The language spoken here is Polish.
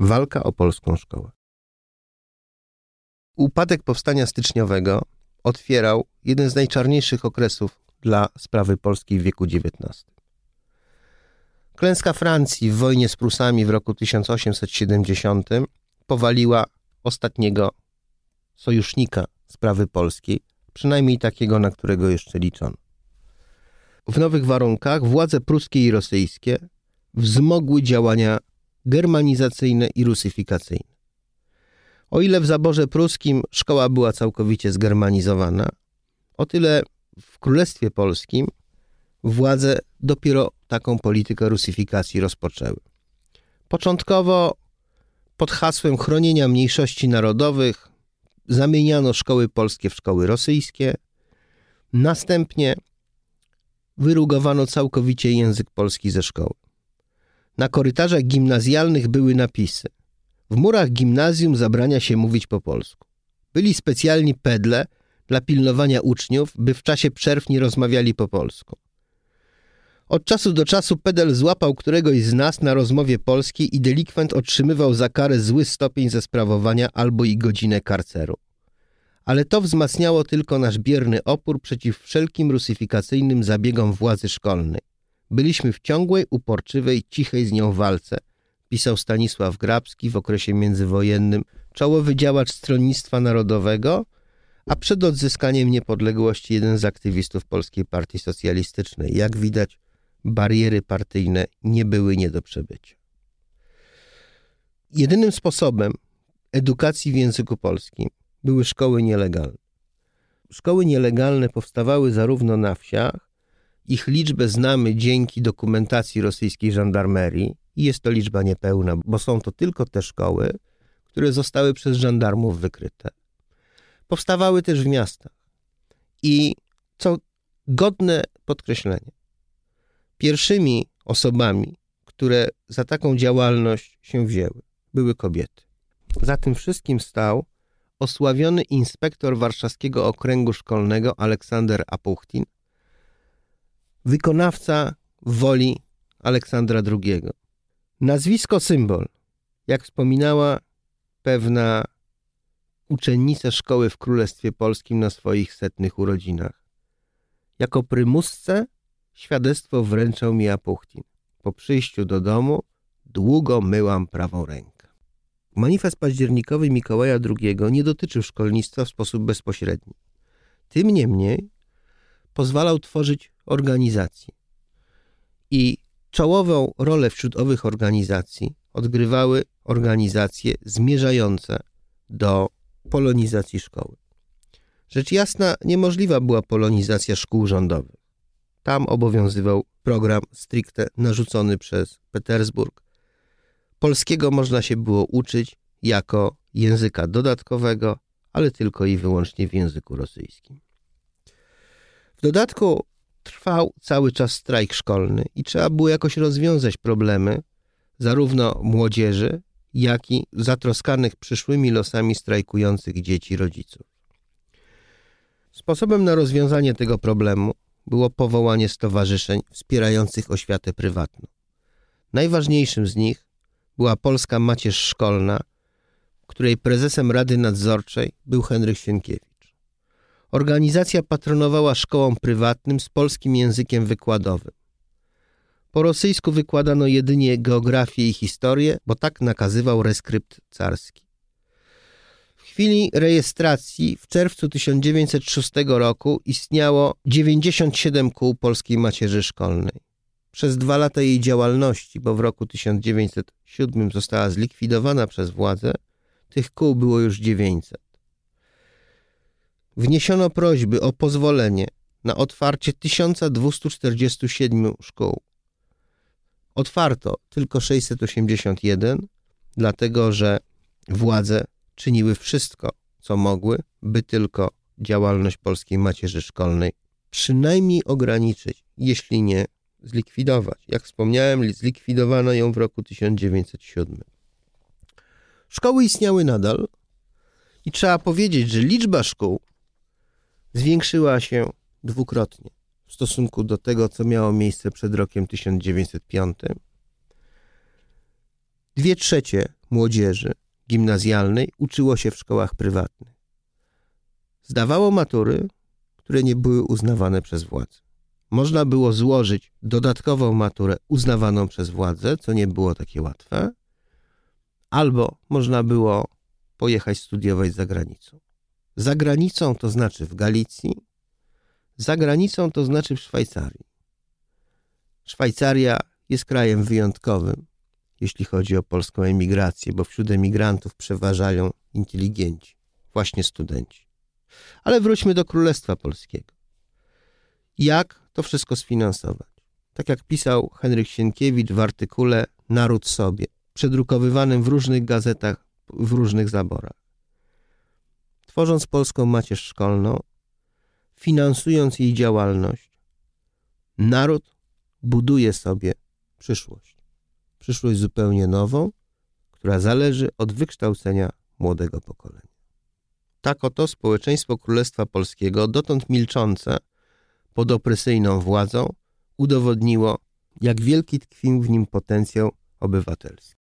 Walka o polską szkołę. Upadek powstania styczniowego otwierał jeden z najczarniejszych okresów dla sprawy polskiej w wieku XIX. Klęska Francji w wojnie z Prusami w roku 1870 powaliła ostatniego sojusznika sprawy polskiej, przynajmniej takiego, na którego jeszcze liczono. W nowych warunkach władze pruskie i rosyjskie wzmogły działania germanizacyjne i rusyfikacyjne. O ile w zaborze pruskim szkoła była całkowicie zgermanizowana, o tyle w Królestwie Polskim władze dopiero taką politykę rusyfikacji rozpoczęły. Początkowo pod hasłem chronienia mniejszości narodowych zamieniano szkoły polskie w szkoły rosyjskie. Następnie wyrugowano całkowicie język polski ze szkoły. Na korytarzach gimnazjalnych były napisy. W murach gimnazjum zabrania się mówić po polsku. Byli specjalni pedle dla pilnowania uczniów, by w czasie przerw nie rozmawiali po polsku. Od czasu do czasu pedel złapał któregoś z nas na rozmowie polskiej i delikwent otrzymywał za karę zły stopień ze sprawowania albo i godzinę karceru. Ale to wzmacniało tylko nasz bierny opór przeciw wszelkim rusyfikacyjnym zabiegom władzy szkolnej. Byliśmy w ciągłej, uporczywej, cichej z nią walce, pisał Stanisław Grabski w okresie międzywojennym, czołowy działacz Stronnictwa Narodowego, a przed odzyskaniem niepodległości jeden z aktywistów Polskiej Partii Socjalistycznej. Jak widać, bariery partyjne nie były nie do przebycia. Jedynym sposobem edukacji w języku polskim były szkoły nielegalne. Szkoły nielegalne powstawały zarówno na wsiach, ich liczbę znamy dzięki dokumentacji rosyjskiej żandarmerii i jest to liczba niepełna, bo są to tylko te szkoły, które zostały przez żandarmów wykryte. Powstawały też w miastach. I co godne podkreślenia, pierwszymi osobami, które za taką działalność się wzięły, były kobiety. Za tym wszystkim stał osławiony inspektor warszawskiego okręgu szkolnego Aleksander Apuchtin, wykonawca woli Aleksandra II. Nazwisko symbol, jak wspominała pewna uczennica szkoły w Królestwie Polskim na swoich setnych urodzinach. Jako prymusce świadectwo wręczał mi Apuchtin. Po przyjściu do domu długo myłam prawą rękę. Manifest październikowy Mikołaja II nie dotyczył szkolnictwa w sposób bezpośredni. Tym niemniej pozwalał tworzyć organizacje. I czołową rolę wśród owych organizacji odgrywały organizacje zmierzające do polonizacji szkoły. Rzecz jasna, niemożliwa była polonizacja szkół rządowych. Tam obowiązywał program stricte narzucony przez Petersburg. Polskiego można się było uczyć jako języka dodatkowego, ale tylko i wyłącznie w języku rosyjskim. W dodatku trwał cały czas strajk szkolny i trzeba było jakoś rozwiązać problemy zarówno młodzieży, jak i zatroskanych przyszłymi losami strajkujących dzieci rodziców. Sposobem na rozwiązanie tego problemu było powołanie stowarzyszeń wspierających oświatę prywatną. Najważniejszym z nich była Polska Macierz Szkolna, której prezesem Rady Nadzorczej był Henryk Sienkiewicz. Organizacja patronowała szkołom prywatnym z polskim językiem wykładowym. Po rosyjsku wykładano jedynie geografię i historię, bo tak nakazywał reskrypt carski. W chwili rejestracji w czerwcu 1906 roku istniało 97 kół polskiej macierzy szkolnej. Przez dwa lata jej działalności, bo w roku 1907 została zlikwidowana przez władze, tych kół było już 900. Wniesiono prośby o pozwolenie na otwarcie 1247 szkół. Otwarto tylko 681, dlatego że władze czyniły wszystko, co mogły, by tylko działalność polskiej macierzy szkolnej przynajmniej ograniczyć, jeśli nie zlikwidować. Jak wspomniałem, zlikwidowano ją w roku 1907. Szkoły istniały nadal i trzeba powiedzieć, że liczba szkół zwiększyła się dwukrotnie w stosunku do tego, co miało miejsce przed rokiem 1905. Dwie trzecie młodzieży gimnazjalnej uczyło się w szkołach prywatnych. Zdawało matury, które nie były uznawane przez władzę. Można było złożyć dodatkową maturę uznawaną przez władzę, co nie było takie łatwe, albo można było pojechać studiować za granicą. Za granicą to znaczy w Galicji, za granicą to znaczy w Szwajcarii. Szwajcaria jest krajem wyjątkowym, jeśli chodzi o polską emigrację, bo wśród emigrantów przeważają inteligenci, właśnie studenci. Ale wróćmy do Królestwa Polskiego. Jak to wszystko sfinansować? Tak jak pisał Henryk Sienkiewicz w artykule Naród sobie, przedrukowywanym w różnych gazetach, w różnych zaborach. Tworząc polską macierz szkolną, finansując jej działalność, naród buduje sobie przyszłość. Przyszłość zupełnie nową, która zależy od wykształcenia młodego pokolenia. Tak oto społeczeństwo Królestwa Polskiego, dotąd milczące pod opresyjną władzą, udowodniło, jak wielki tkwił w nim potencjał obywatelski.